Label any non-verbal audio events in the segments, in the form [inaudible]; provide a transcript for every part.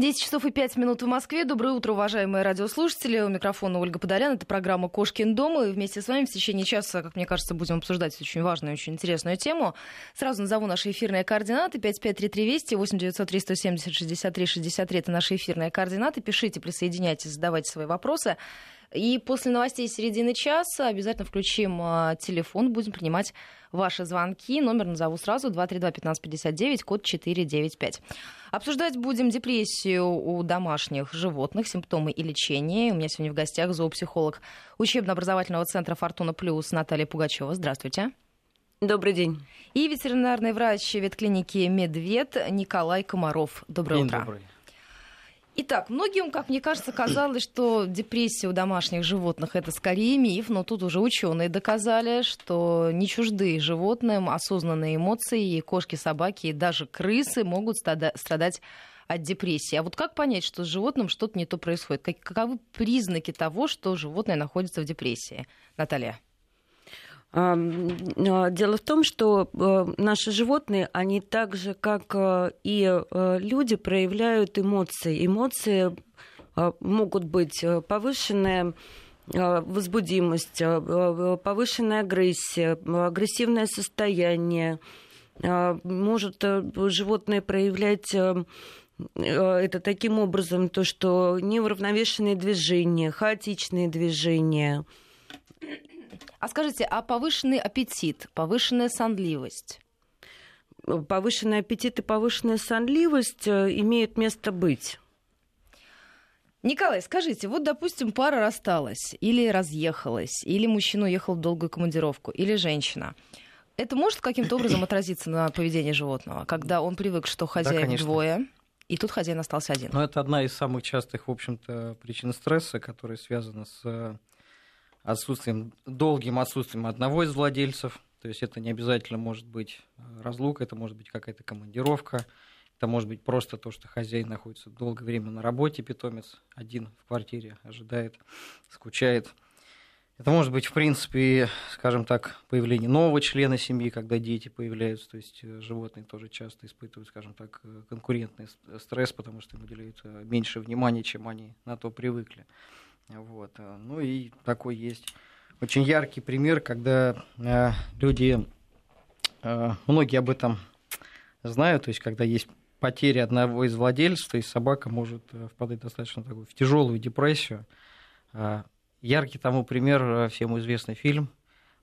10 часов и 5 минут в Москве. Доброе утро, уважаемые радиослушатели. У микрофона Ольга Подолян. Это программа «Кошкин дом». И вместе с вами в течение часа, как мне кажется, будем обсуждать очень важную очень интересную тему. Сразу назову наши эфирные координаты. 553320 8903 170 63 63 это наши эфирные координаты. Пишите, присоединяйтесь, задавайте свои вопросы. И после новостей середины часа обязательно включим э, телефон, будем принимать ваши звонки. Номер назову сразу 232-1559, код 495. Обсуждать будем депрессию у домашних животных, симптомы и лечение. У меня сегодня в гостях зоопсихолог учебно-образовательного центра «Фортуна Плюс» Наталья Пугачева. Здравствуйте. Добрый день. И ветеринарный врач ветклиники «Медвед» Николай Комаров. Доброе День утро. добрый. Итак, многим, как мне кажется, казалось, что депрессия у домашних животных это скорее миф, но тут уже ученые доказали, что не чуждые животным осознанные эмоции, и кошки, собаки и даже крысы могут страдать от депрессии. А вот как понять, что с животным что-то не то происходит? Как- Каковы признаки того, что животное находится в депрессии? Наталья. А, Дело в том, что э, наши животные, они так же, как э, и э, люди, проявляют эмоции. Эмоции могут быть повышенная э, возбудимость, повышенная агрессия, агрессивное состояние. Может животное проявлять это таким образом, то, что неуравновешенные движения, хаотичные движения. А скажите, а повышенный аппетит, повышенная сонливость? повышенный аппетит и повышенная сонливость э, имеют место быть. Николай, скажите, вот, допустим, пара рассталась или разъехалась, или мужчина уехал в долгую командировку, или женщина. Это может каким-то образом отразиться на поведении животного, когда он привык, что хозяев конечно. двое, и тут хозяин остался один? Но это одна из самых частых, в общем-то, причин стресса, которая связана с э, отсутствием, долгим отсутствием одного из владельцев. То есть это не обязательно может быть э, разлука, это может быть какая-то командировка, это может быть просто то, что хозяин находится долгое время на работе, питомец один в квартире ожидает, скучает. Это может быть, в принципе, скажем так, появление нового члена семьи, когда дети появляются. То есть э, животные тоже часто испытывают, скажем так, э, конкурентный стресс, потому что им уделяют меньше внимания, чем они на то привыкли. Вот. э, Ну и такой есть очень яркий пример, когда э, люди, э, многие об этом знают, то есть когда есть потеря одного из владельцев, то есть собака может э, впадать достаточно такую, в тяжелую депрессию. Э, Яркий тому пример всем известный фильм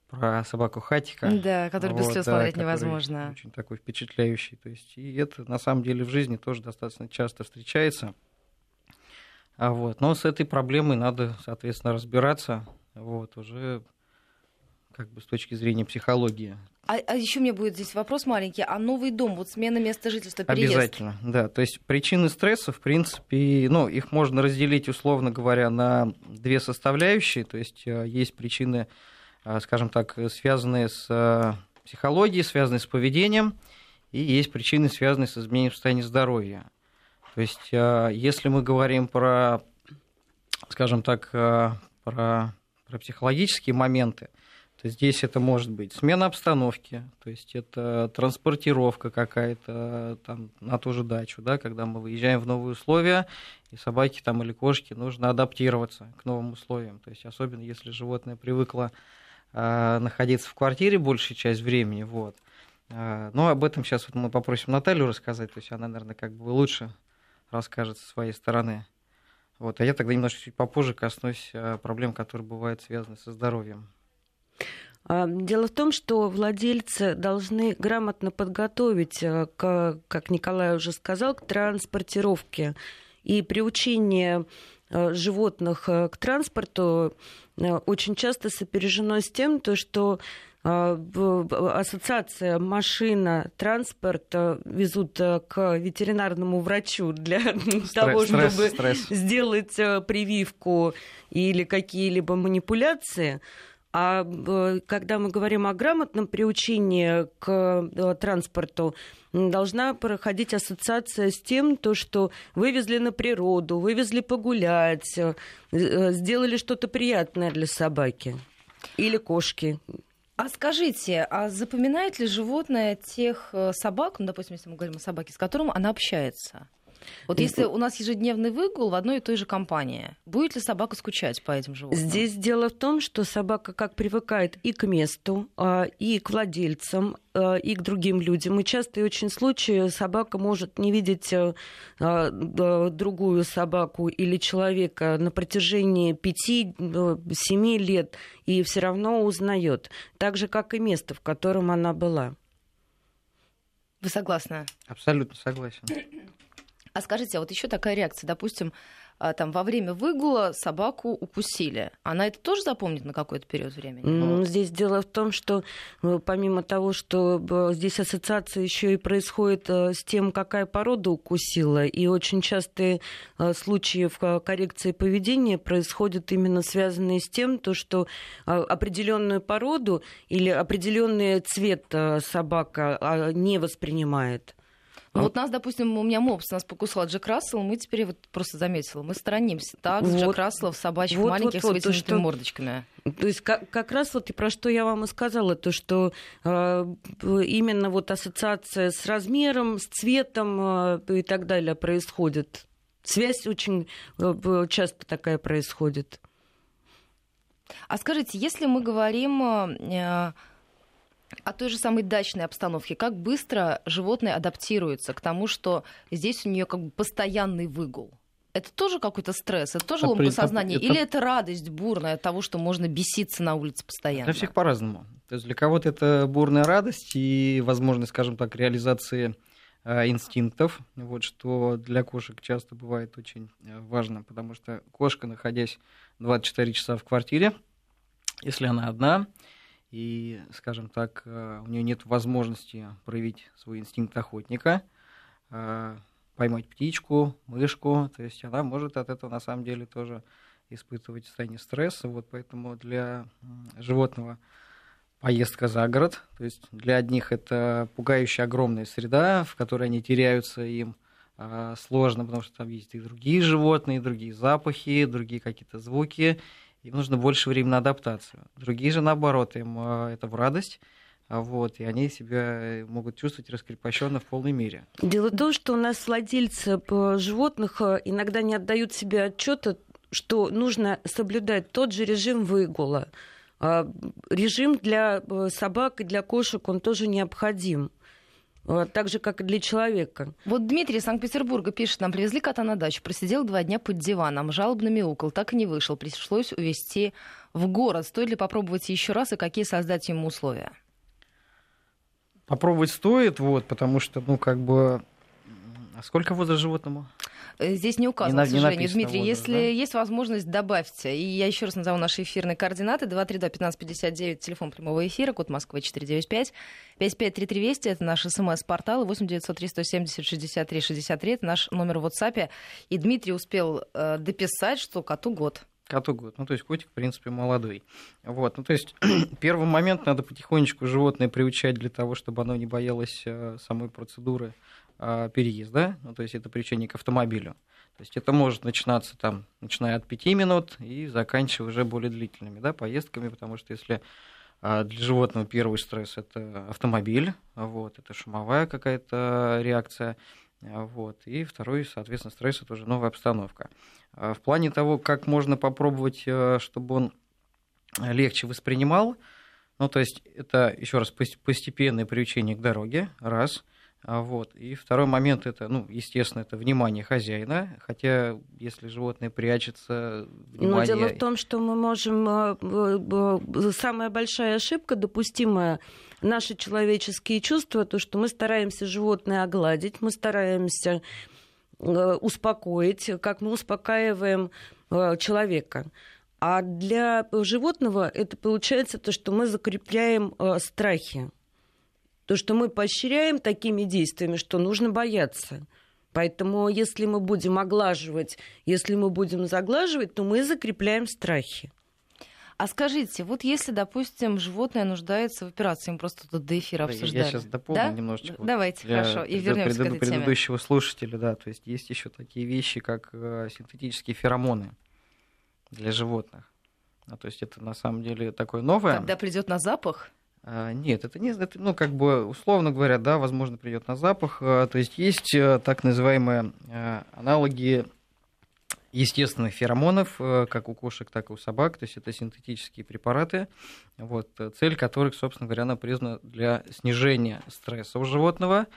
про собаку Хатика. Да, который без Вот, слез да, смотреть который невозможно. Очень такой впечатляющий. То есть, и это на самом деле в жизни тоже достаточно часто встречается. А вот. Но с этой проблемой надо, соответственно, разбираться вот, уже как бы с точки зрения психологии. А, еще у меня будет здесь вопрос маленький. А новый дом, вот смена места жительства, переезд? Обязательно, да. То есть причины стресса, в принципе, ну, их можно разделить, условно говоря, на две составляющие. То есть э, есть причины, э, скажем так, связанные с э, психологией, связанные с поведением, и есть причины, связанные с изменением состояния здоровья. То есть э, если мы говорим про, скажем так, э, про, про психологические моменты, то здесь это может быть смена обстановки, то есть это транспортировка какая-то там на ту же дачу, да, когда мы выезжаем в новые условия, и собаке там или кошке нужно адаптироваться к новым условиям. То есть особенно если животное привыкло э, находиться в квартире большую часть времени, вот. Но об этом сейчас вот мы попросим Наталью рассказать, то есть она, наверное, как бы лучше расскажет со своей стороны. Вот, а я тогда немножко чуть попозже коснусь э, проблем, которые бывают связаны со здоровьем. А, Дело в том, что владельцы должны грамотно подготовить, э, к, как Николай уже сказал, к транспортировке. И приучение э, животных к транспорту очень часто сопережено с тем, то, что ассоциация машина, транспорт э, везут э, к ветеринарному врачу для того, стресс, чтобы стресс. сделать э, прививку или какие-либо манипуляции. А когда мы говорим о грамотном приучении к транспорту, должна проходить ассоциация с тем, то, что вывезли на природу, вывезли погулять, сделали что-то приятное для собаки или кошки. А скажите, а запоминает ли животное тех э, собак, ну, допустим, если мы говорим о собаке, с которым она общается? Вот если у нас ежедневный выгул в одной и той же компании, будет ли собака скучать по этим животным? Здесь дело в том, что собака как привыкает и к месту, а, и к владельцам, а, и к другим людям. И часто и очень случаи собака может не видеть а, другую собаку или человека на протяжении 5-7 лет и все равно узнает. Так же, как и место, в котором она была. Вы согласны? Абсолютно согласен. А скажите, а вот еще такая реакция, допустим, а, там во время выгула собаку укусили. Она это тоже запомнит на какой-то период времени? Здесь дело в том, что э, помимо того, что э, здесь ассоциация еще и происходит э, с тем, какая порода укусила, и очень частые случаи в коррекции поведения происходят именно связанные с тем, то, что определенную породу или определенный цвет собака а, не воспринимает. Ну, вот нас, допустим, у меня мопс нас покусал Джек Рассел, мы теперь вот просто заметила, мы сторонимся так вот, Джек Рассел в собачьих вот, маленьких вот, вот, с вытянутыми что... мордочками. То есть как, как раз вот и про что я вам и сказала, то что э, именно вот ассоциация с размером, с цветом э, и так далее происходит. Связь очень э, часто такая происходит. А скажите, если мы говорим э, о той же самой дачной обстановке. Как быстро животное адаптируется к тому, что здесь у нее как бы постоянный выгул? Это тоже какой-то стресс, это тоже ломка сознания? Это... Или это радость бурная от того, что можно беситься на улице постоянно? Для всех по-разному. То есть для кого-то это бурная радость и возможность, скажем так, реализации э, инстинктов, вот, что для кошек часто бывает очень э, важно, потому что кошка, находясь 24 часа в квартире, если она одна, и, скажем так, э, у нее нет возможности проявить свой инстинкт охотника, э, поймать птичку, мышку, то есть она может от этого на самом деле тоже испытывать состояние стресса, вот поэтому для животного поездка за город, то есть для одних это пугающая огромная среда, в которой они теряются, им э, сложно, потому что там есть и другие животные, и другие запахи, другие какие-то звуки, им нужно больше времени на адаптацию. Другие же, наоборот, им э, это в радость, а вот, и они себя могут чувствовать раскрепощенно в полной мере. Дело в том, что у нас владельцы э, животных э, иногда не отдают себе отчета, что нужно соблюдать тот же режим выгула. А, режим для собак и для кошек, он тоже необходим так же, как и для человека. Вот Дмитрий из Санкт-Петербурга пишет, нам привезли кота на дачу, просидел два дня под диваном, жалобно мяукал, так и не вышел, пришлось увезти в город. Стоит ли попробовать еще раз и какие создать ему условия? Попробовать стоит, вот, потому что, ну, как бы... А сколько возраст животному? Э, здесь не указано, не, к сожалению. Дмитрий, возраст, если да? есть возможность, добавьте. И я еще раз назову наши эфирные координаты. 232-1559, телефон прямого эфира, код Москвы 495. 553320, это наш смс-портал. 8903 170 63 63, это наш номер в WhatsApp. И Дмитрий успел э, дописать, что коту год. Коту год. Ну, то есть котик, в принципе, молодой. Вот. Ну, то есть [clears throat] первый момент надо потихонечку животное приучать для того, чтобы оно не боялось э, самой процедуры переезда, ну, то есть это приучение к автомобилю. То есть это может начинаться там, начиная от 5 минут и заканчивая уже более длительными да, поездками, потому что если а, для животного первый стресс это автомобиль, вот, это шумовая какая-то реакция, вот, и второй, соответственно, стресс это уже новая обстановка. А, в плане того, как можно попробовать, э, чтобы он легче воспринимал, ну, то есть это, еще раз, постепенное приучение к дороге, раз – а, вот. И второй момент это, ну, естественно, это внимание хозяина, хотя если животное прячется, внимание... Но дело в том, что мы можем... Э, э, самая большая ошибка допустимая наши человеческие чувства, то, что мы стараемся животное огладить, мы стараемся э, успокоить, как мы успокаиваем человека. А для животного это получается то, что мы закрепляем страхи то, что мы поощряем такими действиями, что нужно бояться. Поэтому если мы будем оглаживать, если мы будем заглаживать, то мы закрепляем страхи. А скажите, вот если, допустим, животное нуждается в операции, мы просто тут до эфира обсуждали. Я сейчас дополню да? немножечко. Давайте, для, хорошо, и вернемся пред, к этой предыдущего слушателя, да, то есть есть еще такие вещи, как э, синтетические феромоны для животных. А, то есть это на самом деле такое новое. Когда придет на запах? А, нет, это не, это, ну, как бы, условно говоря, да, возможно, придет на запах. А, то есть есть э, так называемые а, аналоги естественных феромонов, э, как у кошек, так и у собак. То есть это синтетические препараты, вот, цель которых, собственно говоря, она признана для снижения стресса у животного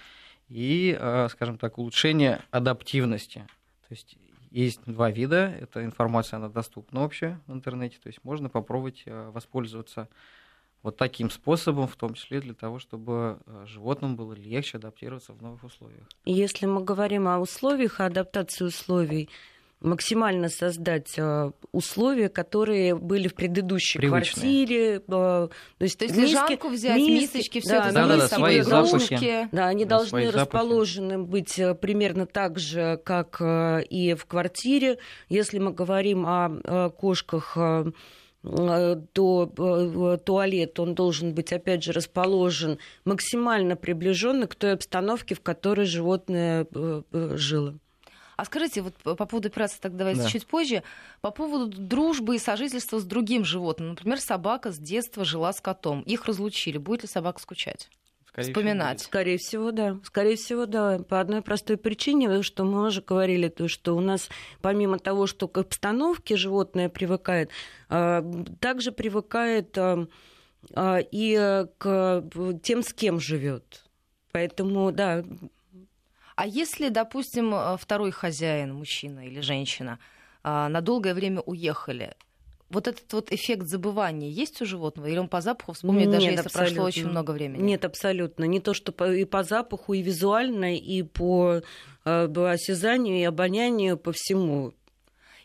и, скажем так, улучшения адаптивности. То есть есть два вида, эта информация, она доступна вообще в интернете, то есть можно попробовать э, воспользоваться вот таким способом, в том числе для того, чтобы э, животным было легче адаптироваться в новых условиях. Если мы говорим о условиях, о адаптации условий, максимально создать э, условия, которые были в предыдущей Привычные. квартире. Э, то есть, то есть миски, лежанку взять, миски, мисочки, все да, это да, да, да, свои запахи. Да, они да, должны расположены запахи. быть примерно так же, как и в квартире. Если мы говорим о кошках, то туалет, он должен быть, опять же, расположен максимально приближенно к той обстановке, в которой животное жило. А скажите, вот по поводу операции, так давайте да. чуть позже, по поводу дружбы и сожительства с другим животным. Например, собака с детства жила с котом. Их разлучили. Будет ли собака скучать? Скорее вспоминать. Всего, Скорее всего, да. Скорее всего, да. По одной простой причине, что мы уже говорили, то, что у нас помимо того, что к обстановке животное привыкает, а, также привыкает а, а, и к тем, с кем живет. Поэтому, да, а если, допустим, второй хозяин, мужчина или женщина, на долгое время уехали, вот этот вот эффект забывания есть у животного? Или он по запаху вспомнит, Нет, даже если абсолютно. прошло очень много времени? Нет, абсолютно. Не то, что и по запаху, и визуально, и по э, осязанию, и обонянию, по всему.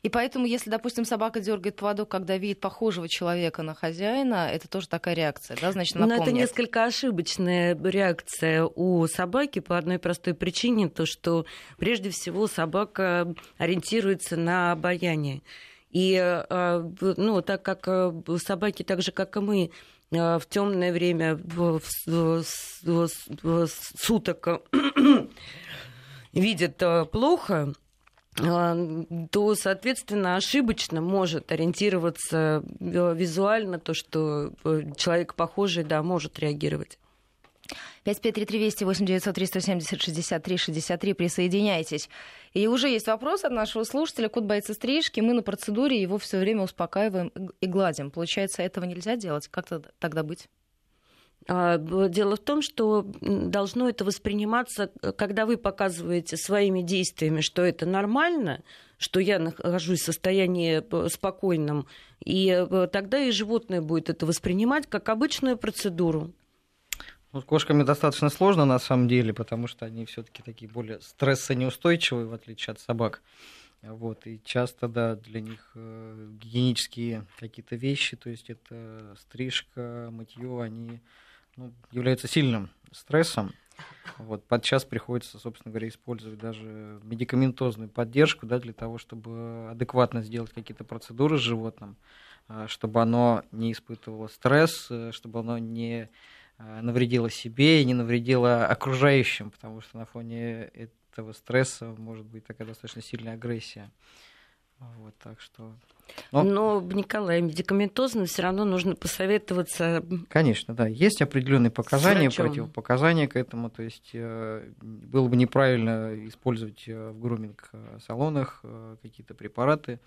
И поэтому, если, допустим, собака дергает поводок, когда видит похожего человека на хозяина, это тоже такая реакция, да, значит, напомнит. Но это несколько ошибочная реакция у собаки по одной простой причине, то, что прежде всего собака ориентируется на обаяние. И, а, ну, так как э, собаки, так же, как и мы, э, в темное время суток [coughs] видят э, плохо, а, то, соответственно, ошибочно может ориентироваться э, визуально то, что э, человек похожий, да, может реагировать. 553320 Присоединяйтесь. И уже есть вопрос от нашего слушателя. Кот боится стрижки. Мы на процедуре его все время успокаиваем и гладим. Получается, этого нельзя делать? Как тогда быть? А, дело в том, что должно это восприниматься, когда вы показываете своими действиями, что это нормально, что я нахожусь в состоянии э, спокойном, и э, тогда и животное будет это воспринимать как обычную процедуру. Ну, с кошками достаточно сложно на самом деле, потому что они все-таки такие более стрессонеустойчивые, в отличие от собак. Вот, и часто, да, для них э, гигиенические какие-то вещи, то есть это стрижка, мытье, они ну, является сильным стрессом. Вот, подчас приходится, собственно говоря, использовать даже медикаментозную поддержку да, для того, чтобы адекватно сделать какие-то процедуры с животным, а, чтобы оно не испытывало стресс, э, чтобы оно не э, навредило себе и не навредило окружающим, потому что на фоне этого стресса может быть такая достаточно сильная агрессия. Вот, так что но... Но, Николай, медикаментозно все равно нужно посоветоваться. Конечно, да. Есть определенные показания, противопоказания к этому. То есть э, было бы неправильно использовать э, в груминг-салонах какие-то препараты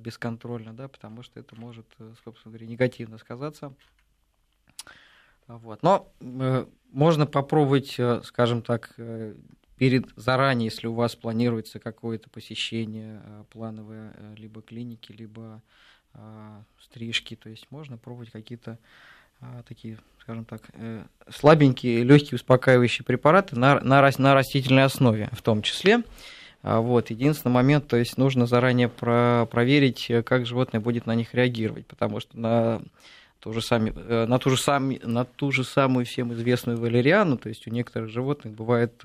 бесконтрольно, да, потому что это может, собственно говоря, негативно сказаться. Вот. Но можно попробовать, скажем так, перед заранее, если у вас планируется какое-то посещение э, плановое, э, либо клиники, либо э, стрижки, то есть можно пробовать какие-то такие, скажем так, слабенькие, легкие успокаивающие препараты на, на, на растительной основе в том числе. Вот. Единственный момент, то есть нужно заранее про, проверить, как животное будет на них реагировать, потому что на ту же, сами, на, ту же сами, на ту же самую всем известную валериану, то есть у некоторых животных бывает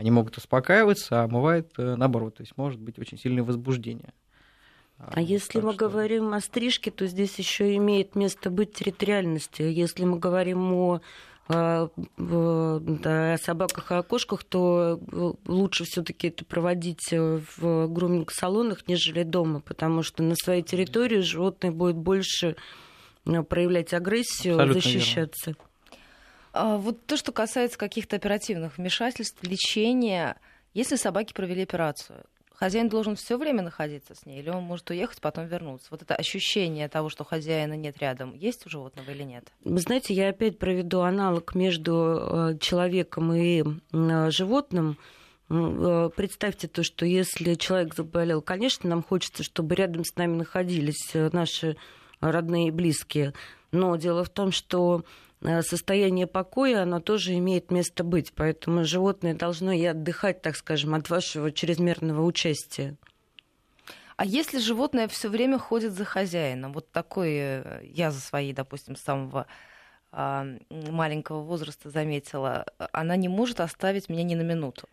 они могут успокаиваться, а бывает э, наоборот, то есть может быть очень сильное возбуждение. А, а если так мы что... говорим о стрижке, то здесь еще имеет место быть территориальность. Если мы говорим о о собаках и о кошках, то э, лучше все-таки это проводить э, в груминг-салонах, нежели дома, потому что на своей территории животное будет больше проявлять агрессию, Абсолютно защищаться. Верно. А, вот то, что касается каких-то оперативных вмешательств, лечения, если собаки провели операцию, хозяин должен все время находиться с ней, или он может уехать, потом вернуться? Вот это ощущение того, что хозяина нет рядом, есть у животного или нет? Вы знаете, я опять проведу аналог между э, человеком и э, животным. Э, представьте то, что если человек заболел, конечно, нам хочется, чтобы рядом с нами находились наши родные и близкие. Но дело в том, что Э, состояние покоя, оно тоже имеет место быть. Поэтому животное должно и отдыхать, так скажем, от вашего чрезмерного участия. А если животное все время ходит за хозяином, вот такой э, я за свои, допустим, самого а, маленького возраста заметила, она не может оставить меня ни на минуту.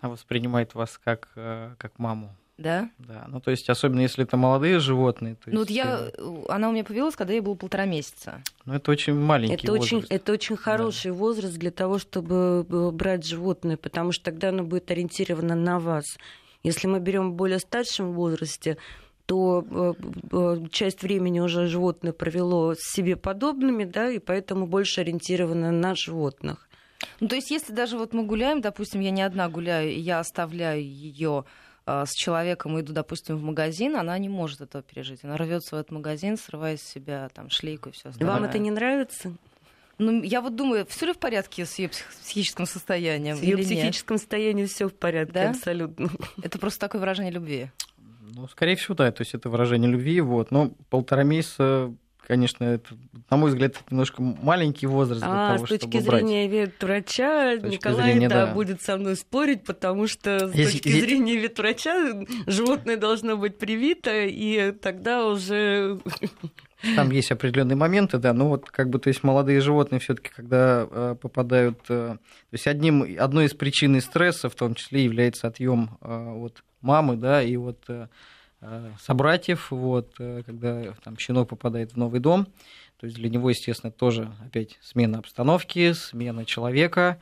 Она воспринимает вас как, э, как маму. Да? Да. Ну, то есть, особенно если это молодые животные. То ну, есть, вот я, э, она у меня появилась, когда я был полтора месяца. Ну, это очень маленький это возраст. Очень, это очень хороший да. возраст для того, чтобы э, брать животное, потому что тогда оно будет ориентировано на вас. Если мы берем в более старшем возрасте, то э, часть времени уже животное провело с себе подобными, да, и поэтому больше ориентировано на животных. Ну, то есть, если даже вот мы гуляем, допустим, я не одна гуляю, и я оставляю ее а, с человеком иду, допустим, в магазин, она не может этого пережить. Она рвется в этот магазин, срывая с себя там шлейку и все остальное. Вам это не нравится? Ну, я вот думаю, все ли в порядке с ее психическим состоянием? С ее психическим нет? состоянием все в порядке, да? абсолютно. [laughs] Это просто такое выражение любви. Ну, скорее всего, да, то есть это выражение любви, вот. Но полтора месяца конечно, это, на мой взгляд, это немножко маленький возраст для а, того, с точки зрения ветврача, Николай, зрения, да, да, будет со мной спорить, потому что с Если... точки зрения ветврача животное должно быть привито, и тогда уже... Там есть определенные моменты, да, ну вот как бы, то есть молодые животные все-таки, когда э, попадают, э, то есть одним, одной из причин стресса в том числе является отъем э, от мамы, да, и вот э, Э, собратьев, вот, э, когда там щенок попадает в новый дом. То есть для него, естественно, тоже опять смена обстановки, смена человека.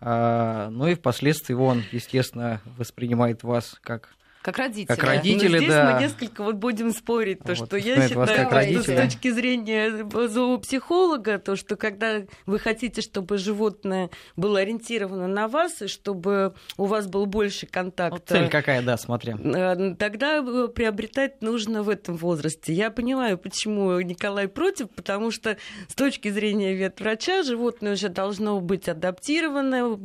А, ну и впоследствии он, естественно, воспринимает вас как как родители. Как родители, Но здесь да. мы несколько вот будем спорить, то, вот, что я считаю, что с точки зрения зоопсихолога, то, что когда вы хотите, чтобы животное было ориентировано на вас, и чтобы у вас был больше контакта. Вот цель какая, да, смотря. Э, тогда э, приобретать нужно в этом возрасте. Я понимаю, почему Николай против, потому что с точки зрения ветврача животное уже должно быть адаптировано,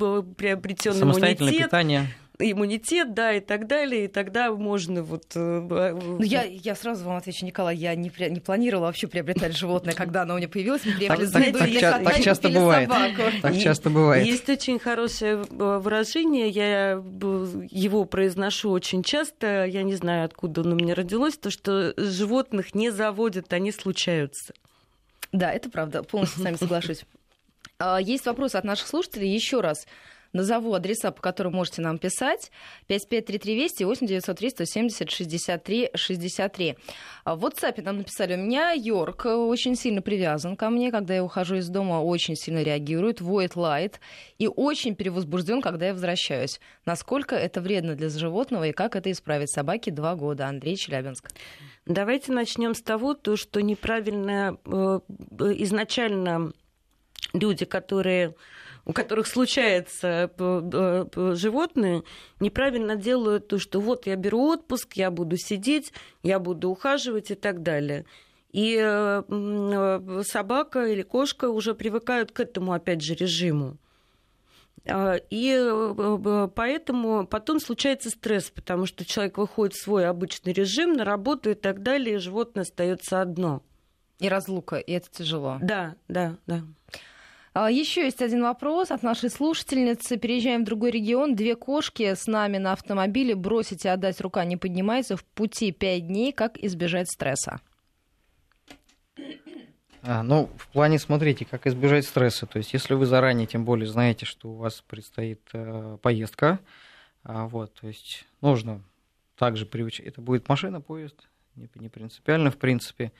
Самостоятельное иммунитет. питание иммунитет, да, и так далее, и тогда можно вот... Э, ну, я, я сразу вам отвечу, Николай, я не, не планировала вообще приобретать животное, [laughs] когда оно у меня появилось, мы приехали за так, так, так часто бывает. Так часто бывает. Есть очень хорошее э, выражение, я его произношу очень часто, я не знаю, откуда оно у меня родилось, то, что животных не заводят, они случаются. Да, это правда, полностью с вами соглашусь. [laughs] А, есть вопрос от наших слушателей. Еще раз, Назову адреса, по которым можете нам писать. 553320 8 903 170 63 63. В WhatsApp нам написали, у меня Йорк очень сильно привязан ко мне, когда я ухожу из дома, очень сильно реагирует, воет, лает и очень перевозбужден, когда я возвращаюсь. Насколько это вредно для животного и как это исправить? Собаке два года. Андрей Челябинск. Давайте начнем с того, то, что неправильно э, изначально люди, которые у которых случается э, э, животные, неправильно делают то, что вот я беру отпуск, я буду сидеть, я буду ухаживать и так далее. И э, собака или кошка уже привыкают к этому, опять же, режиму. А, и поэтому потом случается стресс, потому что человек выходит в свой обычный режим, на работу и так далее, и животное остается одно. И разлука, и это тяжело. Да, да, да. А, Еще есть один вопрос от нашей слушательницы. Переезжаем в другой регион. Две кошки с нами на автомобиле. Бросить и отдать рука не поднимается. В пути пять дней. Как избежать стресса? А, ну, в плане, смотрите, как избежать стресса. То есть, если вы заранее, тем более, знаете, что у вас предстоит э, поездка, а, вот, то есть, нужно также привычать. Это будет машина, поезд, не, не принципиально, в принципе.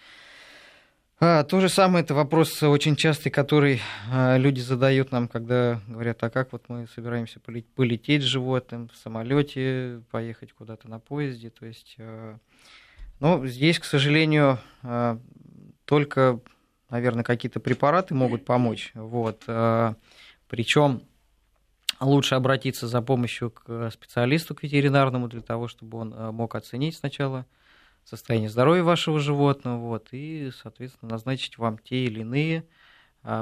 А, то же самое, это вопрос очень частый, который а, люди задают нам, когда говорят, а как вот мы собираемся полететь с животным в самолете, поехать куда-то на поезде. То есть, а, ну, здесь, к сожалению, только наверное, какие-то препараты могут помочь. Вот. Причем лучше обратиться за помощью к специалисту, к ветеринарному, для того, чтобы он мог оценить сначала состояние здоровья вашего животного, вот, и, соответственно, назначить вам те или иные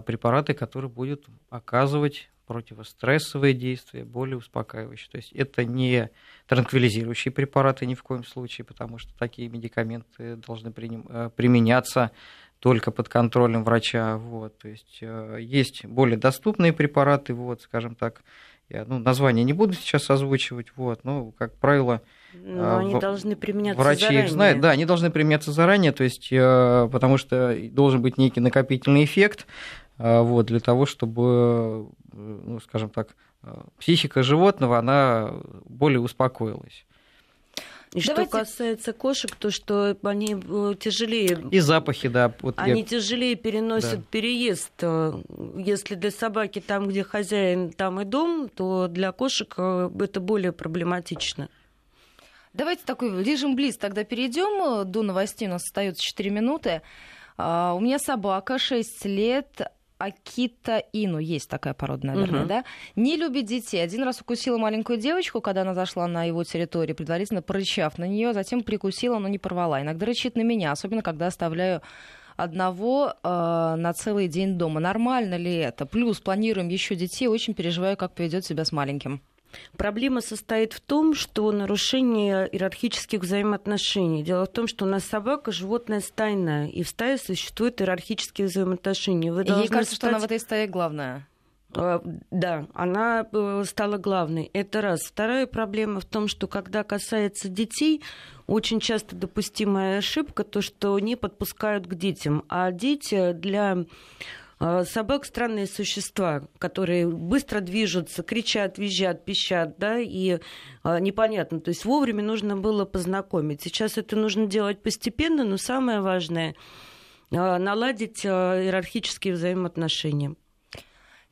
препараты, которые будут оказывать противострессовые действия, более успокаивающие. То есть это не транквилизирующие препараты ни в коем случае, потому что такие медикаменты должны э, применяться только под контролем врача. Вот. То есть э, есть более доступные препараты, вот, скажем так, я ну, название не буду сейчас озвучивать, вот, но, как правило, но они в... должны применяться врачи заранее. их знают, да, они должны применяться заранее, то есть, э, потому что должен быть некий накопительный эффект, вот, для того, чтобы ну, скажем так, э, психика животного, она более успокоилась. И Давайте... что касается кошек, то что они э, тяжелее... И запахи, да. Вот они я... тяжелее переносят да. переезд. Э, если для собаки там, где хозяин, там и дом, то для кошек это более проблематично. Давайте такой лежим близ, тогда перейдем до новостей. У нас остается 4 минуты. А, у меня собака 6 лет, Акита Ину, есть такая порода, наверное, угу. да, не любит детей. Один раз укусила маленькую девочку, когда она зашла на его территорию, предварительно порычав на нее, затем прикусила, но не порвала. Иногда рычит на меня, особенно когда оставляю одного э, на целый день дома. Нормально ли это? Плюс планируем еще детей, очень переживаю, как поведет себя с маленьким. Проблема состоит в том, что нарушение иерархических взаимоотношений. Дело в том, что у нас собака животное стайное, и в стае существуют иерархические взаимоотношения. Вы Ей кажется, стать... что она в этой стае главная. А, да, она э, стала главной. Это раз. Вторая проблема в том, что когда касается детей, очень часто допустимая ошибка то, что не подпускают к детям. А дети для собак странные существа, которые быстро движутся, кричат, визжат, пищат, да, и а, непонятно. То есть вовремя нужно было познакомить. Сейчас это нужно делать постепенно, но самое важное а, наладить иерархические взаимоотношения.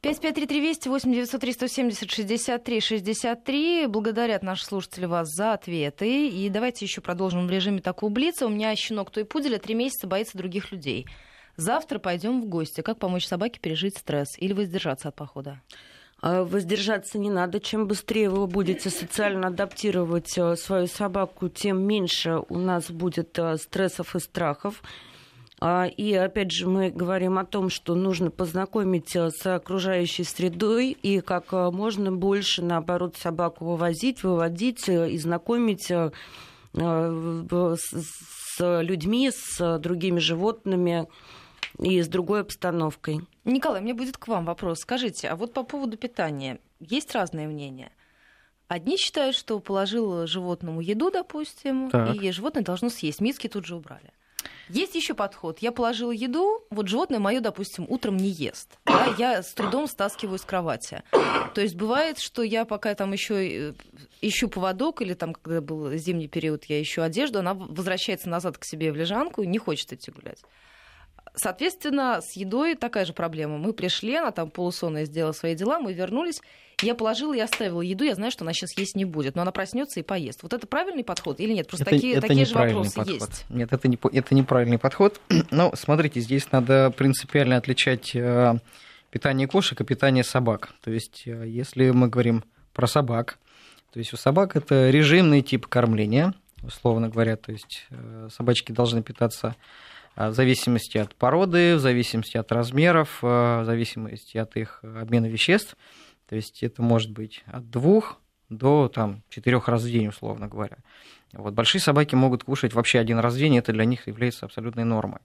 553320 8 903 170 63 63. Благодарят наши слушатели вас за ответы. И давайте еще продолжим в режиме такого блица. У меня щенок той пуделя три месяца боится других людей. Завтра пойдем в гости. Как помочь собаке пережить стресс или воздержаться от похода? А, воздержаться не надо. Чем быстрее вы будете социально адаптировать э, свою собаку, тем меньше у нас будет э, стрессов и страхов. А, и опять же мы говорим о том, что нужно познакомить э, с окружающей средой и как можно больше, наоборот, собаку вывозить, выводить и знакомить с людьми, с другими животными и с другой обстановкой. Николай, мне будет к вам вопрос. Скажите, а вот по поводу питания есть разные мнения? Одни считают, что положил животному еду, допустим, так. и животное должно съесть. Миски тут же убрали. Есть еще подход. Я положила еду, вот животное мое, допустим, утром не ест. Да, я с трудом стаскиваю с кровати. То есть бывает, что я пока там еще э, ищу поводок, или там, когда был зимний период, я ищу одежду, она возвращается назад к себе в лежанку и не хочет идти гулять. Соответственно, с едой такая же проблема. Мы пришли, она там полусонная сделала свои дела, мы вернулись. Я положила и оставила еду, я знаю, что она сейчас есть не будет, но она проснется и поест. Вот это правильный подход или нет? Просто это, такие, это такие же вопросы подход. есть. Нет, это, не, это неправильный подход. [clears throat] Но смотрите, здесь надо принципиально отличать э, питание кошек и питание собак. То есть, э, если мы говорим про собак, то есть у собак это режимный тип кормления, условно говоря, то есть э, собачки должны питаться в зависимости от породы, в зависимости от размеров, а, в зависимости от их обмена веществ. То есть это может быть от двух до там, четырех раз в день, условно говоря. Вот, большие собаки могут кушать вообще один раз в день, это для них является абсолютной нормой.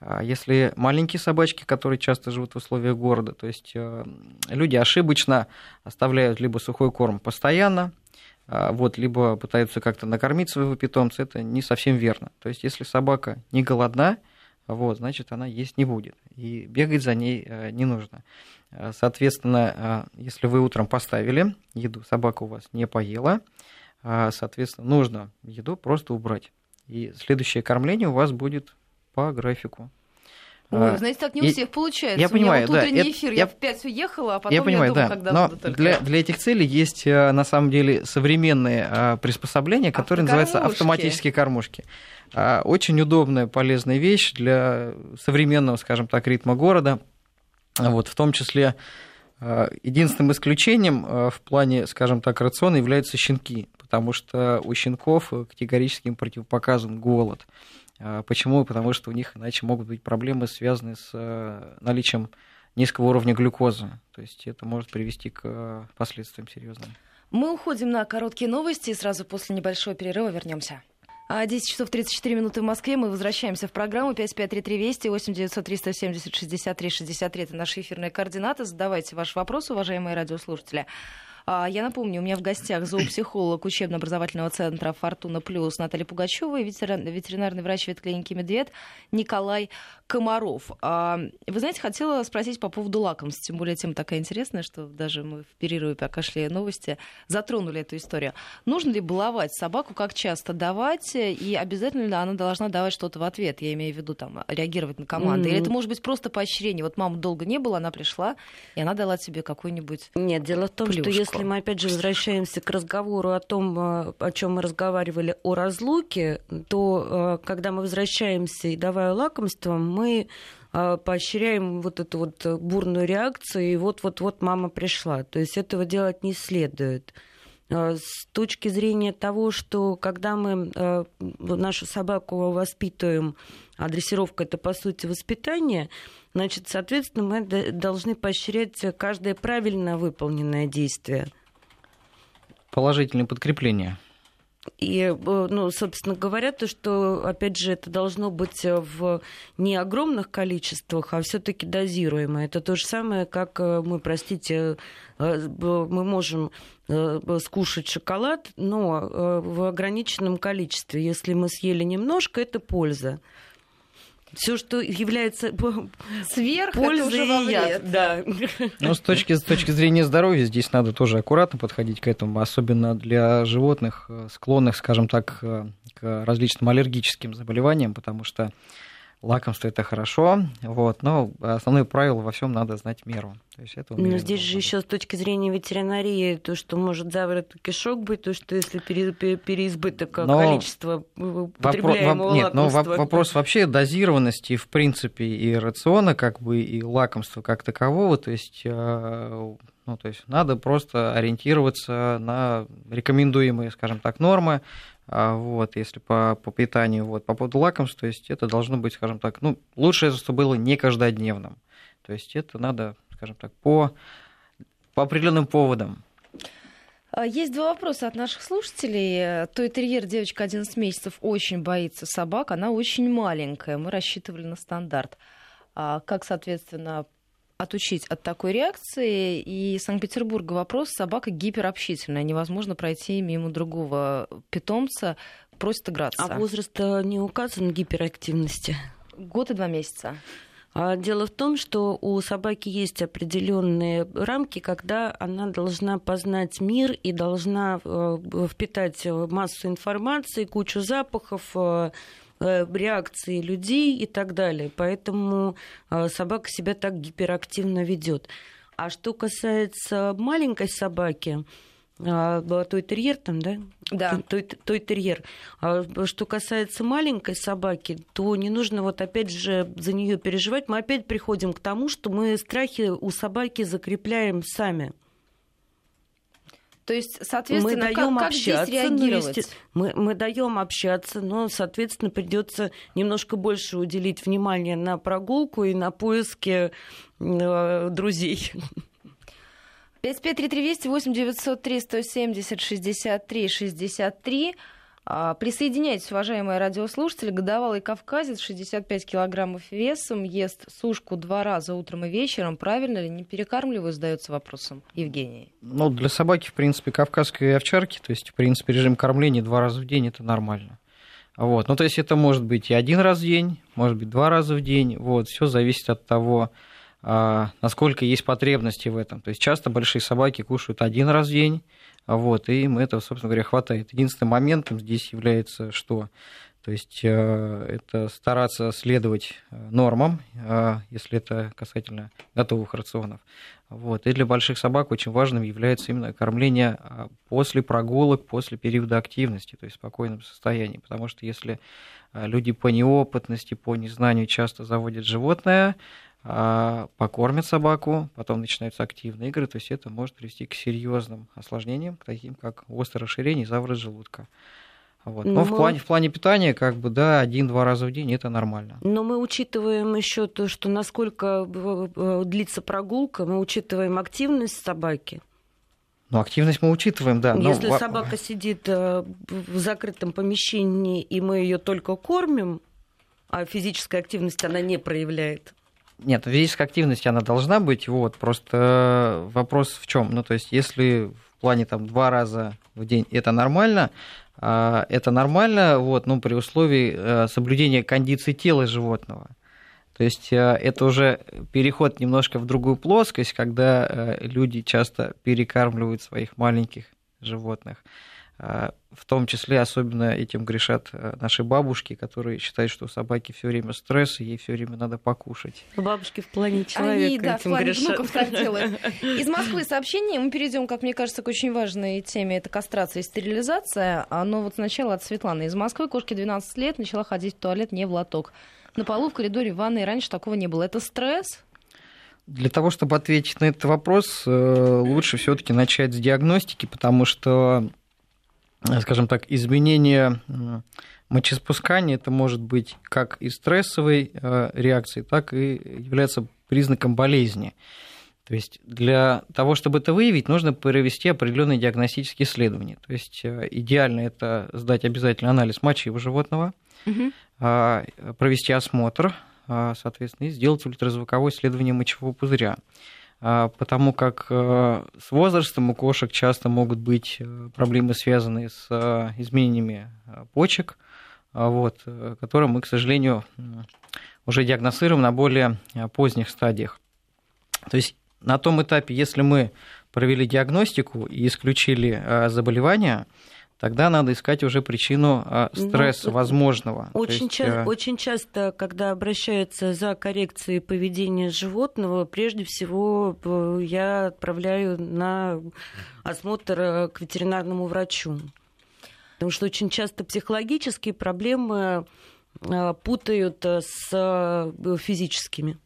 А если маленькие собачки, которые часто живут в условиях города, то есть э, люди ошибочно оставляют либо сухой корм постоянно, вот, либо пытаются как-то накормить своего питомца, это не совсем верно. То есть, если собака не голодна, вот, значит, она есть не будет. И бегать за ней э, не нужно. Э, соответственно, э, если вы утром поставили еду, собака у вас не поела, соответственно, нужно еду просто убрать. И следующее кормление у вас будет по графику. Ой, а, знаете, так не у всех получается. Я понимаю, вот да. утренний это, эфир, я, я в 5 уехала, а потом я, понимаю, я думаю, да. когда Но буду только... для, для этих целей есть, э, на самом деле, современные а, приспособления, которые называются автоматические кормушки. А, очень удобная, полезная вещь для современного, скажем так, ритма города. Вот, в том числе единственным исключением в плане, скажем так, рациона являются щенки, потому что у щенков категорически им противопоказан голод. А, почему? Потому что у них иначе могут быть проблемы, связанные с э, наличием низкого уровня глюкозы. То есть это может привести к э, последствиям серьезным. Мы уходим на короткие новости и сразу после небольшого перерыва вернемся. 10 часов 34 минуты в Москве. Мы возвращаемся в программу 5533 Вести 8 900 370 63 63. Это наши эфирные координаты. Задавайте ваши вопросы, уважаемые радиослушатели. А, я напомню, у меня в гостях зоопсихолог учебно-образовательного центра «Фортуна Плюс» Наталья Пугачева и ветеринарный врач ветклиники «Медведь» Николай Комаров. А, вы знаете, хотела спросить по поводу лакомств, тем более тема такая интересная, что даже мы в перерыве, пока шли новости, затронули эту историю. Нужно ли баловать собаку, как часто давать, и обязательно ли она должна давать что-то в ответ? Я имею в виду там реагировать на команды. Mm-hmm. Или это может быть просто поощрение? Вот мама долго не было, она пришла, и она дала тебе какой-нибудь Нет, дело в том, плюшку. что если если мы опять же возвращаемся к разговору о том, э, о чем мы разговаривали о разлуке, то э, когда мы возвращаемся и давая лакомство, мы э, поощряем вот эту вот бурную реакцию, и вот-вот-вот мама пришла. То есть этого делать не следует. С точки зрения того, что когда мы нашу собаку воспитываем, а дрессировка это по сути воспитание, значит, соответственно, мы должны поощрять каждое правильно выполненное действие. Положительное подкрепление. И, э, ну, собственно говоря, то, что, опять же, это должно быть в не огромных количествах, а все-таки дозируемо. Это то же самое, как э, мы, простите, э, мы можем скушать шоколад, но в ограниченном количестве. Если мы съели немножко, это польза все, что является [laughs] сверх, пользой это уже яд. Да. Ну, с точки, с точки зрения здоровья здесь надо тоже аккуратно подходить к этому, особенно для животных, э, склонных, скажем так, э, к различным аллергическим заболеваниям, потому что лакомство это хорошо, вот, но основное правило во всем надо знать меру. То есть это но здесь же еще с точки зрения ветеринарии, то, что может заворот кишок быть, то, что если пере, пере, переизбыток но количества потребляемого вопро- Нет, но вопрос вообще дозированности, в принципе, и рациона, как бы, и лакомства как такового, то есть э, ну, то есть надо просто ориентироваться на рекомендуемые, скажем так, нормы, вот, если по, по питанию, вот, по поводу лакомств, то есть это должно быть, скажем так, ну, лучше, чтобы было не каждодневным. То есть это надо, скажем так, по, по определенным поводам. А, есть два вопроса от наших слушателей. Той терьер, девочка 11 месяцев, очень боится собак. Она очень маленькая. Мы рассчитывали на стандарт. А как, соответственно, отучить от такой реакции. И Санкт-Петербурга вопрос. Собака гиперобщительная. Невозможно пройти мимо другого питомца. Просит играться. А возраст не указан гиперактивности? Год и два месяца. А дело в том, что у собаки есть определенные рамки, когда она должна познать мир и должна э, впитать массу информации, кучу запахов, э, Э, реакции людей и так далее. Поэтому э, собака себя так гиперактивно ведет. А что касается маленькой собаки, э, той терьер там, да? Да. Той, той терьер. А что касается маленькой собаки, то не нужно вот опять же за нее переживать. Мы опять приходим к тому, что мы страхи у собаки закрепляем сами. То есть, соответственно, мы даем как, общаться, как здесь реагировать? Мы, мы даем общаться, но, соответственно, придется немножко больше уделить внимание на прогулку и на поиски э, друзей. 5533 8 903 170 63 63 а, присоединяйтесь, уважаемые радиослушатели. Годовалый кавказец, 65 килограммов весом, ест сушку два раза утром и вечером. Правильно ли? Не перекармливаю, задается вопросом Евгений. Ну, для собаки, в принципе, кавказской овчарки, то есть, в принципе, режим кормления два раза в день – это нормально. Вот. Ну, то есть это может быть и один раз в день, может быть два раза в день. Вот. Все зависит от того, а, насколько есть потребности в этом. То есть часто большие собаки кушают один раз в день, вот, и им этого, собственно говоря, хватает. Единственным моментом здесь является что? То есть это стараться следовать нормам, если это касательно готовых рационов. Вот. И для больших собак очень важным является именно кормление после прогулок, после периода активности, то есть в спокойном состоянии. Потому что если люди по неопытности, по незнанию часто заводят животное, покормят собаку, потом начинаются активные игры, то есть это может привести к серьезным осложнениям, к таким как острое расширение и заворот желудка. Вот. Но, Но в, плане, в плане питания, как бы, да, один-два раза в день это нормально. Но мы учитываем еще то, что насколько э, э, длится прогулка, мы учитываем активность собаки. Ну, активность мы учитываем, да. Но... Если собака сидит э, в закрытом помещении, и мы ее только кормим, а физическая активность она не проявляет, нет, физическая активность, она должна быть, вот, просто вопрос в чем? Ну, то есть, если в плане там два раза в день это нормально, а, это нормально, вот, ну, при условии э, соблюдения кондиции тела животного. То есть э, это уже переход немножко в другую плоскость, когда э, люди часто перекармливают своих маленьких животных. А, в том числе особенно этим грешат э, наши бабушки, которые считают, что у собаки все время стресс, и ей все время надо покушать. Бабушки в плане человека Они, да, этим в плане грешат. внуков так делают. [laughs] Из Москвы сообщение. Мы перейдем, как мне кажется, к очень важной теме. Это кастрация и стерилизация. Но вот сначала от Светланы. Из Москвы кошке 12 лет начала ходить в туалет не в лоток. На полу, в коридоре, в ванной раньше такого не было. Это стресс? Для того, чтобы ответить на этот вопрос, э, лучше все-таки начать с диагностики, потому что скажем так, изменение мочеспускания, это может быть как и стрессовой э, реакцией, так и является признаком болезни. То есть для того, чтобы это выявить, нужно провести определенные диагностические исследования. То есть э, идеально это сдать обязательно анализ мочи у животного, угу. провести осмотр, а, соответственно, и сделать ультразвуковое исследование мочевого пузыря. А, потому как э, с возрастом у кошек часто могут быть э, проблемы, связанные с э, изменениями почек, вот, которые мы, к сожалению, уже диагностируем на более поздних стадиях. То есть на том этапе, если мы провели диагностику и исключили заболевания, тогда надо искать уже причину а, ну, стресса ну, возможного. Очень, есть, ча- э... очень часто, когда обращаются за коррекцией поведения животного, прежде всего э, я отправляю на осмотр к ветеринарному врачу. Потому что очень часто психологические проблемы путают с физическими.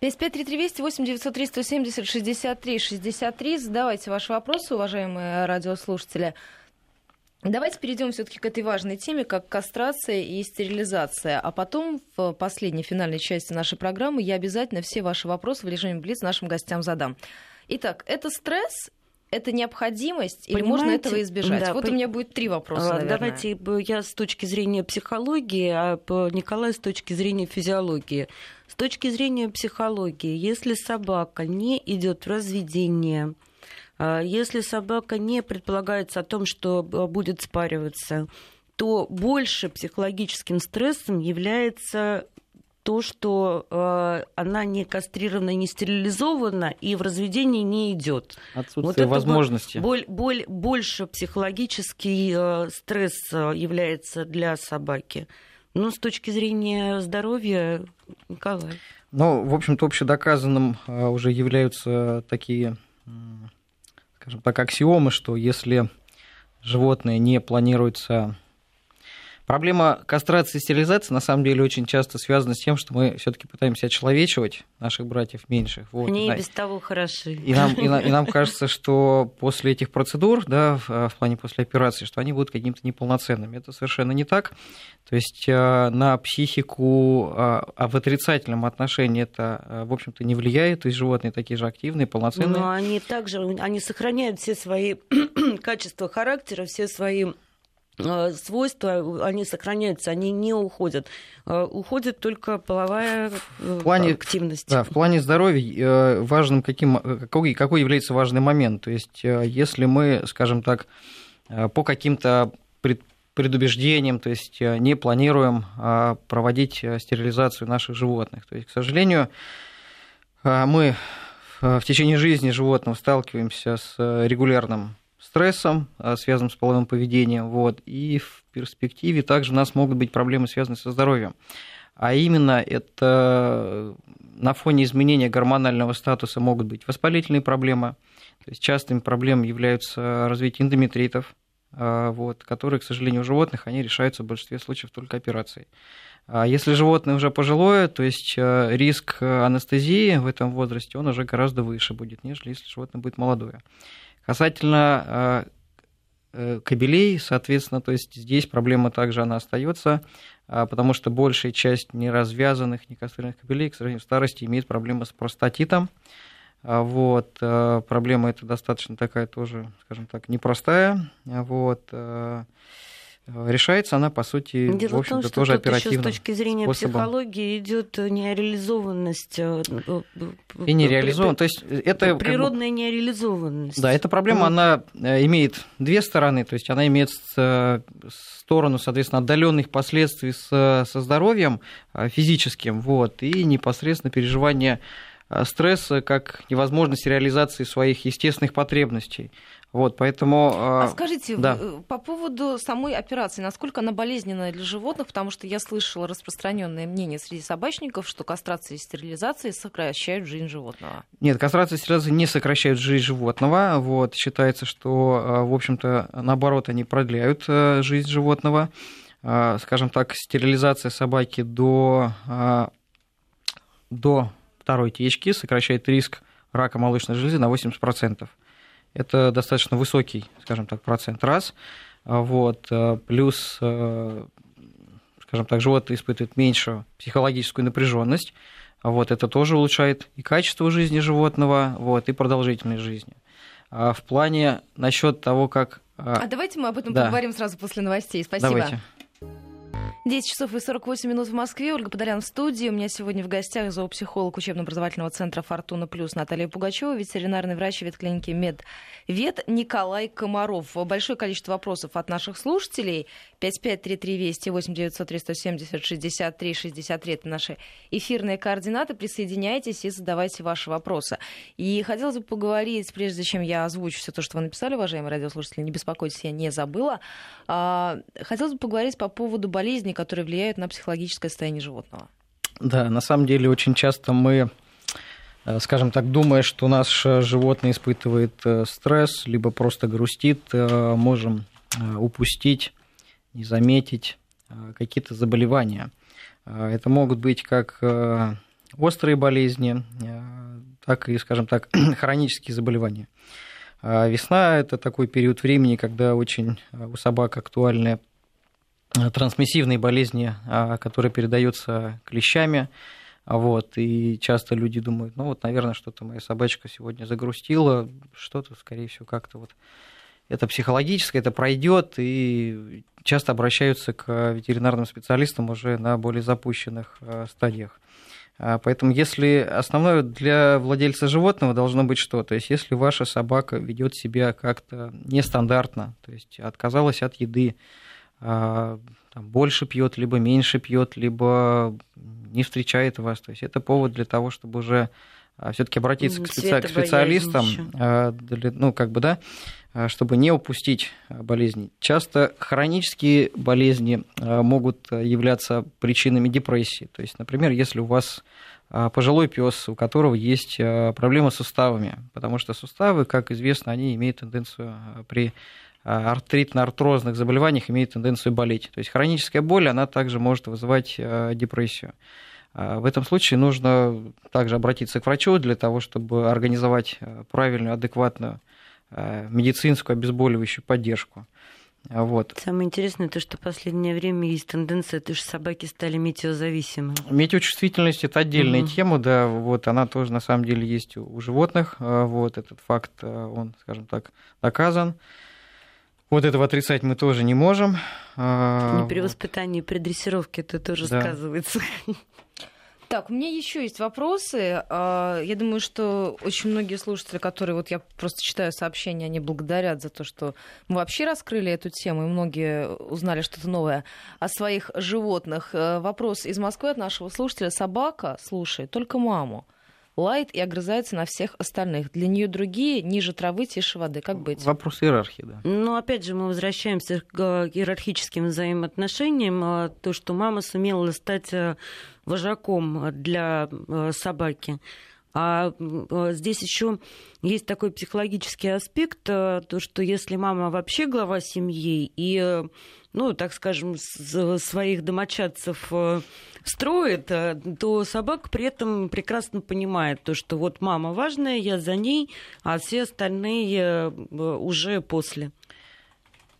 5533 8 903 170 63 63. Задавайте ваши вопросы, уважаемые радиослушатели. Давайте перейдем все-таки к этой важной теме, как кастрация и стерилизация. А потом в последней финальной части нашей программы я обязательно все ваши вопросы в режиме Блиц нашим гостям задам. Итак, это стресс это необходимость или можно этого избежать? Да, вот по... у меня будет три вопроса. Наверное. Давайте я с точки зрения психологии, а Николай с точки зрения физиологии. С точки зрения психологии, если собака не идет в разведение, а, если собака не предполагается о том, что а, будет спариваться, то больше психологическим стрессом является то, что э, она не кастрирована, не стерилизована и в разведении не идет. Отсутствие вот возможности. Боль, боль, больше психологический э, стресс является для собаки. Ну, с точки зрения здоровья, Николай. Ну, в общем-то, общедоказанным уже являются такие скажем так, аксиомы, что если животное не планируется Проблема кастрации и стерилизации на самом деле очень часто связана с тем, что мы все-таки пытаемся очеловечивать наших братьев меньших. Вот. Они и без того хороши. И нам, и, и нам кажется, что после этих процедур, да, в, в плане после операции, что они будут какими-то неполноценными. Это совершенно не так. То есть э, на психику а, а в отрицательном отношении это, в общем-то, не влияет. То есть животные такие же активные, полноценные. Но они также они сохраняют все свои [clears throat] качества характера, все свои свойства, они сохраняются, они не уходят. Э, уходит только половая в плане, активность. Да, в плане здоровья э, важным каким, какой, какой является важный момент. То есть если мы, скажем так, по каким-то предубеждениям, то есть не планируем проводить стерилизацию наших животных. То есть, к сожалению, мы в течение жизни животного сталкиваемся с регулярным стрессом, связанным с половым поведением, вот, и в перспективе также у нас могут быть проблемы, связанные со здоровьем. А именно это на фоне изменения гормонального статуса могут быть воспалительные проблемы, то есть частыми проблемами являются развитие эндометритов, вот, которые, к сожалению, у животных, они решаются в большинстве случаев только операцией. А если животное уже пожилое, то есть риск анестезии в этом возрасте, он уже гораздо выше будет, нежели если животное будет молодое. Касательно э, э, кабелей, соответственно, то есть здесь проблема также она остается, а, потому что большая часть неразвязанных, некастрированных кабелей, к сожалению, старости имеет проблемы с простатитом. А вот, проблема эта достаточно такая тоже, скажем так, непростая. Вот, Решается она, по сути, Дело в общем-то, в том, что тоже оперативно. С точки зрения способом. психологии идет нереализованность. Э, И нереализованность. То есть это природная как бы... нереализованность. Да, эта проблема, mm. она э, имеет две стороны. То есть она имеет э, сторону, соответственно, отдаленных последствий со здоровьем физическим, вот, и непосредственно переживание стресса как невозможность реализации своих естественных потребностей. Вот, поэтому... А, а скажите, да. Э, по поводу самой операции, насколько она болезненная для животных, потому что я слышала распространенное мнение среди собачников, что кастрация и стерилизация сокращают жизнь животного. Нет, кастрация и стерилизация не сокращают жизнь животного. Вот, считается, что, э, в общем-то, наоборот, они продляют э, жизнь животного. Скажем так, стерилизация собаки до, до второй течки сокращает риск рака молочной железы на 80%. Это достаточно высокий, скажем так, процент раз. А вот. Э, плюс, э, скажем так, животное испытывает меньшую психологическую напряженность. А вот. Это тоже улучшает и качество жизни животного, вот, и продолжительность жизни. А в плане насчет того, как... А давайте мы об этом да. поговорим сразу после новостей. Спасибо. Давайте. 10 часов и 48 минут в Москве. Ольга Подолян в студии. У меня сегодня в гостях зоопсихолог учебно-образовательного центра «Фортуна плюс» Наталья Пугачева, ветеринарный врач ветклиники «Мед». Вет Николай Комаров. Большое количество вопросов от наших слушателей. 5533 Вести, 8 903 170 63 63. Это наши эфирные координаты. Присоединяйтесь и задавайте ваши вопросы. И хотелось бы поговорить, прежде чем я озвучу все то, что вы написали, уважаемые радиослушатели, не беспокойтесь, я не забыла. А, хотелось бы поговорить по поводу болезни, которые влияют на психологическое состояние животного. Да, на самом деле очень часто мы э, скажем так, думая, что наш животное испытывает э, стресс, либо просто грустит, э, можем упустить, не заметить какие-то заболевания. Это могут быть как острые болезни, так и, скажем так, [clears throat] хронические заболевания. Весна – это такой период времени, когда очень у собак актуальная Э, трансмиссивные болезни, а, которые передаются клещами. Вот, и часто люди думают, ну вот, наверное, что-то моя собачка сегодня загрустила, что-то, скорее всего, как-то вот это психологическое, это пройдет, и часто обращаются к ветеринарным специалистам уже на более запущенных э, стадиях. А, поэтому если основное для владельца животного должно быть что? То есть если ваша собака ведет себя как-то нестандартно, то есть отказалась от еды, а, там, больше пьет, либо меньше пьет, либо не встречает вас. То есть это повод для того, чтобы уже все-таки обратиться к, специ... к специалистам, а, для, ну, как бы, да, чтобы не упустить болезни. Часто хронические болезни могут являться причинами депрессии. То есть, например, если у вас пожилой пес, у которого есть проблемы с суставами, потому что суставы, как известно, они имеют тенденцию при а, артритно-артрозных заболеваниях имеет тенденцию болеть. То есть хроническая боль, она также может вызывать а, депрессию. А, в этом случае нужно также обратиться к врачу для того, чтобы организовать правильную, адекватную медицинскую обезболивающую поддержку. Вот. Самое интересное то, что в последнее время есть тенденция, то, что собаки стали метеозависимы. Метеочувствительность – это отдельная угу. тема, да, вот она тоже на самом деле есть у животных, вот этот факт, он, скажем так, доказан. Вот этого отрицать мы тоже не можем. А, не при воспитании, при дрессировке это тоже да. сказывается. [laughs] Так, у меня еще есть вопросы. А, я думаю, что очень многие слушатели, которые вот я просто читаю сообщения, они благодарят за то, что мы вообще раскрыли эту тему, и многие узнали что-то новое о своих животных. А, вопрос из Москвы от нашего слушателя. Собака слушает только маму. Лает и огрызается на всех остальных. Для нее другие ниже травы, тише воды. Как быть? Вопрос иерархии, да. Ну, опять же, мы возвращаемся к иерархическим взаимоотношениям. А, то, что мама сумела стать э, вожаком для э, собаки. А здесь еще есть такой психологический аспект, то, что если мама вообще глава семьи и ну, так скажем, своих домочадцев э, строит, э, то собака при этом прекрасно понимает то, что вот мама важная, я за ней, а все остальные э, уже после.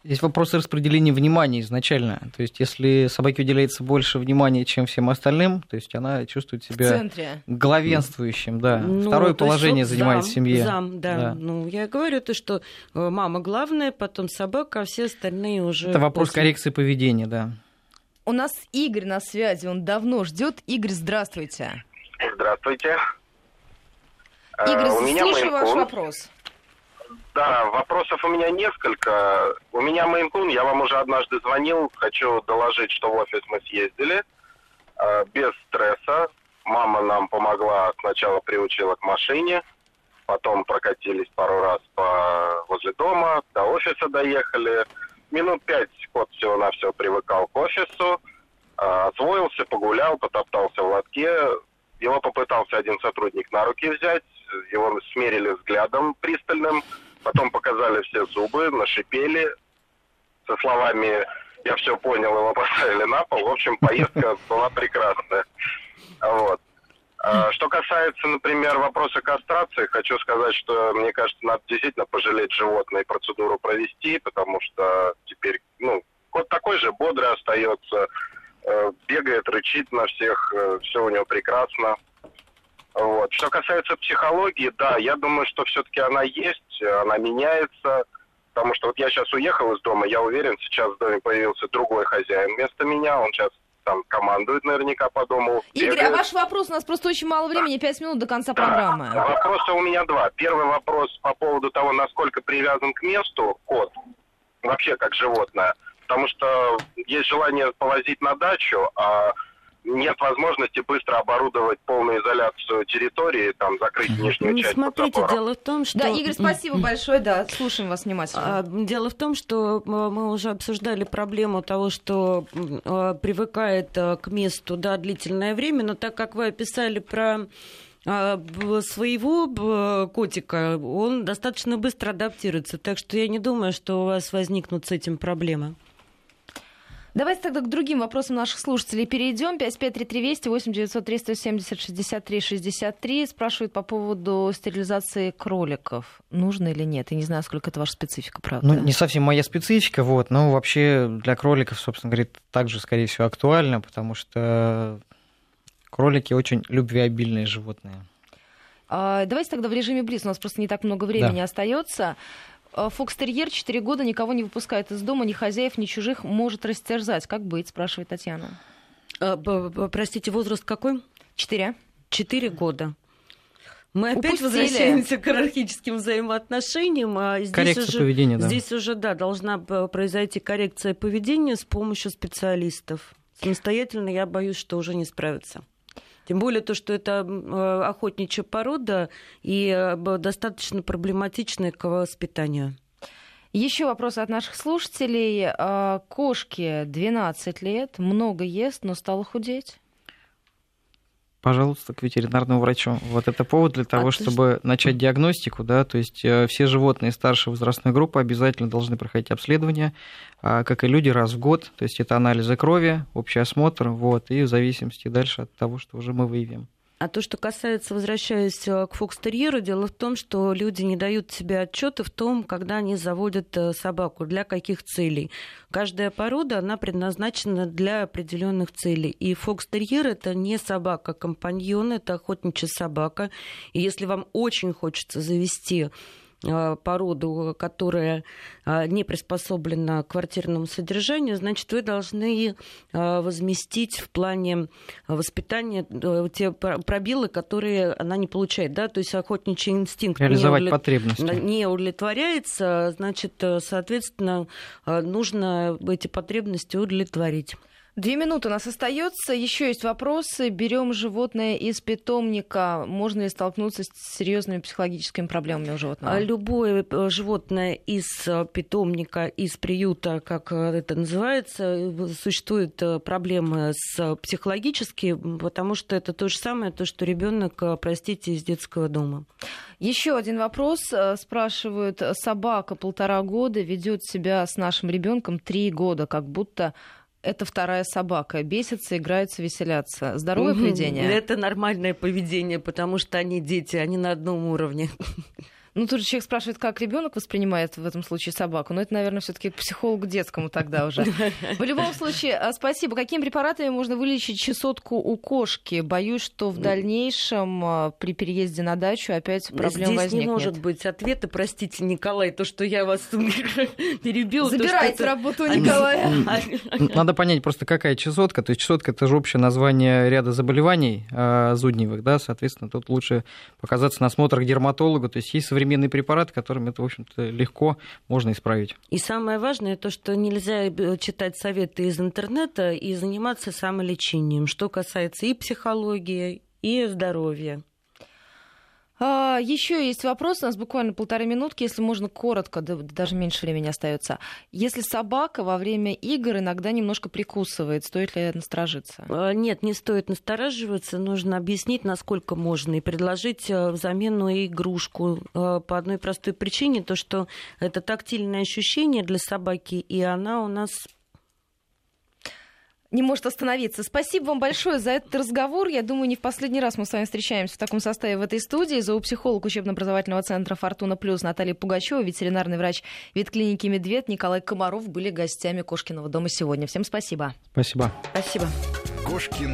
Здесь вопрос распределения внимания изначально. То есть, если собаке уделяется больше внимания, чем всем остальным, то есть она чувствует себя главенствующим, да. Ну, Второе положение есть, вот занимает зам, в семье. Зам, да. да. Ну, я говорю то, что э, мама главная, потом собака, а все остальные уже. Это вопрос после... коррекции поведения, да. У нас Игорь на связи, он давно ждет. Игорь, здравствуйте. Здравствуйте. Игорь, uh, слушаю ваш вопрос. Да, вопросов у меня несколько. У меня мейнкун, я вам уже однажды звонил, хочу доложить, что в офис мы съездили э, без стресса. Мама нам помогла, сначала приучила к машине, потом прокатились пару раз по возле дома, до офиса доехали. Минут пять кот всего на все привыкал к офису, э, освоился, погулял, потоптался в лотке. Его попытался один сотрудник на руки взять, его смерили взглядом пристальным, Потом показали все зубы, нашипели со словами «я все понял», его поставили на пол. В общем, поездка [laughs] была прекрасная. Вот. А, что касается, например, вопроса кастрации, хочу сказать, что, мне кажется, надо действительно пожалеть животное и процедуру провести, потому что теперь, ну, кот такой же бодрый остается, э, бегает, рычит на всех, э, все у него прекрасно. Вот. Что касается психологии, да, я думаю, что все-таки она есть, она меняется. Потому что вот я сейчас уехал из дома, я уверен, сейчас в доме появился другой хозяин вместо меня, он сейчас там командует наверняка по дому. Игорь, бегает. а ваш вопрос, у нас просто очень мало времени, пять минут до конца да. программы. Вопросы у меня два. Первый вопрос по поводу того, насколько привязан к месту кот, вообще как животное. Потому что есть желание повозить на дачу, а нет возможности быстро оборудовать полную изоляцию территории, там, закрыть нижнюю ну, часть Смотрите, дело в том, что... Да, Игорь, спасибо большое, да, слушаем вас внимательно. А, дело в том, что мы уже обсуждали проблему того, что а, привыкает а, к месту, да, длительное время, но так как вы описали про своего котика, он достаточно быстро адаптируется. Так что я не думаю, что у вас возникнут с этим проблемы. Давайте тогда к другим вопросам наших слушателей перейдем. 553320 8 903 170 63 63 спрашивают по поводу стерилизации кроликов. Нужно или нет? Я не знаю, сколько это ваша специфика, правда. Ну, не совсем моя специфика, вот, но вообще для кроликов, собственно говоря, также, скорее всего, актуально, потому что кролики очень любвеобильные животные. А, давайте тогда в режиме близ. У нас просто не так много времени да. остается. Э, фокстерьер 4 года никого не выпускает из дома, ни хозяев, ни чужих, может растерзать. Как быть, спрашивает Татьяна. А, простите, возраст какой? Четыре. Четыре года. Мы опять Упустили. возвращаемся к иерархическим взаимоотношениям. А здесь коррекция уже, поведения, да. Здесь уже, да, должна произойти коррекция поведения с помощью специалистов. Самостоятельно я боюсь, что уже не справятся. Тем более то, что это э, охотничья порода и э, достаточно проблематичная к воспитанию. Еще вопрос от наших слушателей. А, кошке 12 лет, много ест, но стала худеть пожалуйста, к ветеринарному врачу. Вот это повод для того, а чтобы что? начать диагностику, да, то есть э, все животные старшей возрастной группы обязательно должны проходить обследование, а, как и люди, раз в год, то есть это анализы крови, общий осмотр, вот, и в зависимости дальше от того, что уже мы выявим. А то, что касается, возвращаясь э, к фокстерьеру, дело в том, что люди не дают себе отчета в том, когда они заводят э, собаку, для каких целей. Каждая порода, она предназначена для определенных целей. И фокстерьер это не собака, компаньон, это охотничья собака. И если вам очень хочется завести породу, которая э, не приспособлена к квартирному содержанию, значит, вы должны э, возместить в плане воспитания те пробелы, которые она не получает. Да? То есть охотничий инстинкт Реализовать не, потребности. не удовлетворяется, значит, соответственно, нужно эти потребности удовлетворить. Две минуты у нас остается. Еще есть вопросы. Берем животное из питомника. Можно ли столкнуться с серьезными психологическими проблемами у животного? А любое э, животное из э, питомника, из приюта, как э, это называется, существуют проблемы с психологически, потому что это то же самое, то, что ребенок, простите, из детского дома. Еще один вопрос. Спрашивают, собака полтора года ведет себя с нашим ребенком три года, как будто это вторая собака. Бесятся, играются, веселятся. Здоровое поведение? Это нормальное поведение, потому что они дети, они на одном уровне. Ну, тут же человек спрашивает, как ребенок воспринимает в этом случае собаку. Но это, наверное, все-таки психолог детскому тогда уже. [laughs] В любом случае, а, спасибо. Какими препаратами можно вылечить чесотку у кошки? Боюсь, что в дальнейшем а, при переезде на дачу опять проблем Здесь возникнет. не может быть ответа. Простите, Николай, то, что я вас [laughs] перебил. Забирайте работу Николая. [laughs] Надо понять просто, какая чесотка. То есть чесотка это же общее название ряда заболеваний а, зудневых, да, соответственно, тут лучше показаться на осмотр к дерматологу. То есть есть современные современные препараты, которыми это, в общем-то, легко можно исправить. И самое важное то, что нельзя э, читать советы из интернета и заниматься самолечением, что касается и психологии, и здоровья. А, еще есть вопрос, у нас буквально полторы минутки, если можно коротко, да, даже меньше времени остается. Если собака во время игр иногда немножко прикусывает, стоит ли насторожиться? А, нет, не стоит настораживаться, нужно объяснить, насколько можно, и предложить э, замену игрушку э, по одной простой причине, то что это тактильное ощущение для собаки, и она у нас не может остановиться. Спасибо вам большое за этот разговор. Я думаю, не в последний раз мы с вами встречаемся в таком составе в этой студии. Зоопсихолог учебно-образовательного центра «Фортуна Плюс» Наталья Пугачева, ветеринарный врач ветклиники «Медведь» Николай Комаров были гостями Кошкиного дома сегодня. Всем спасибо. Спасибо. Спасибо. Кошкин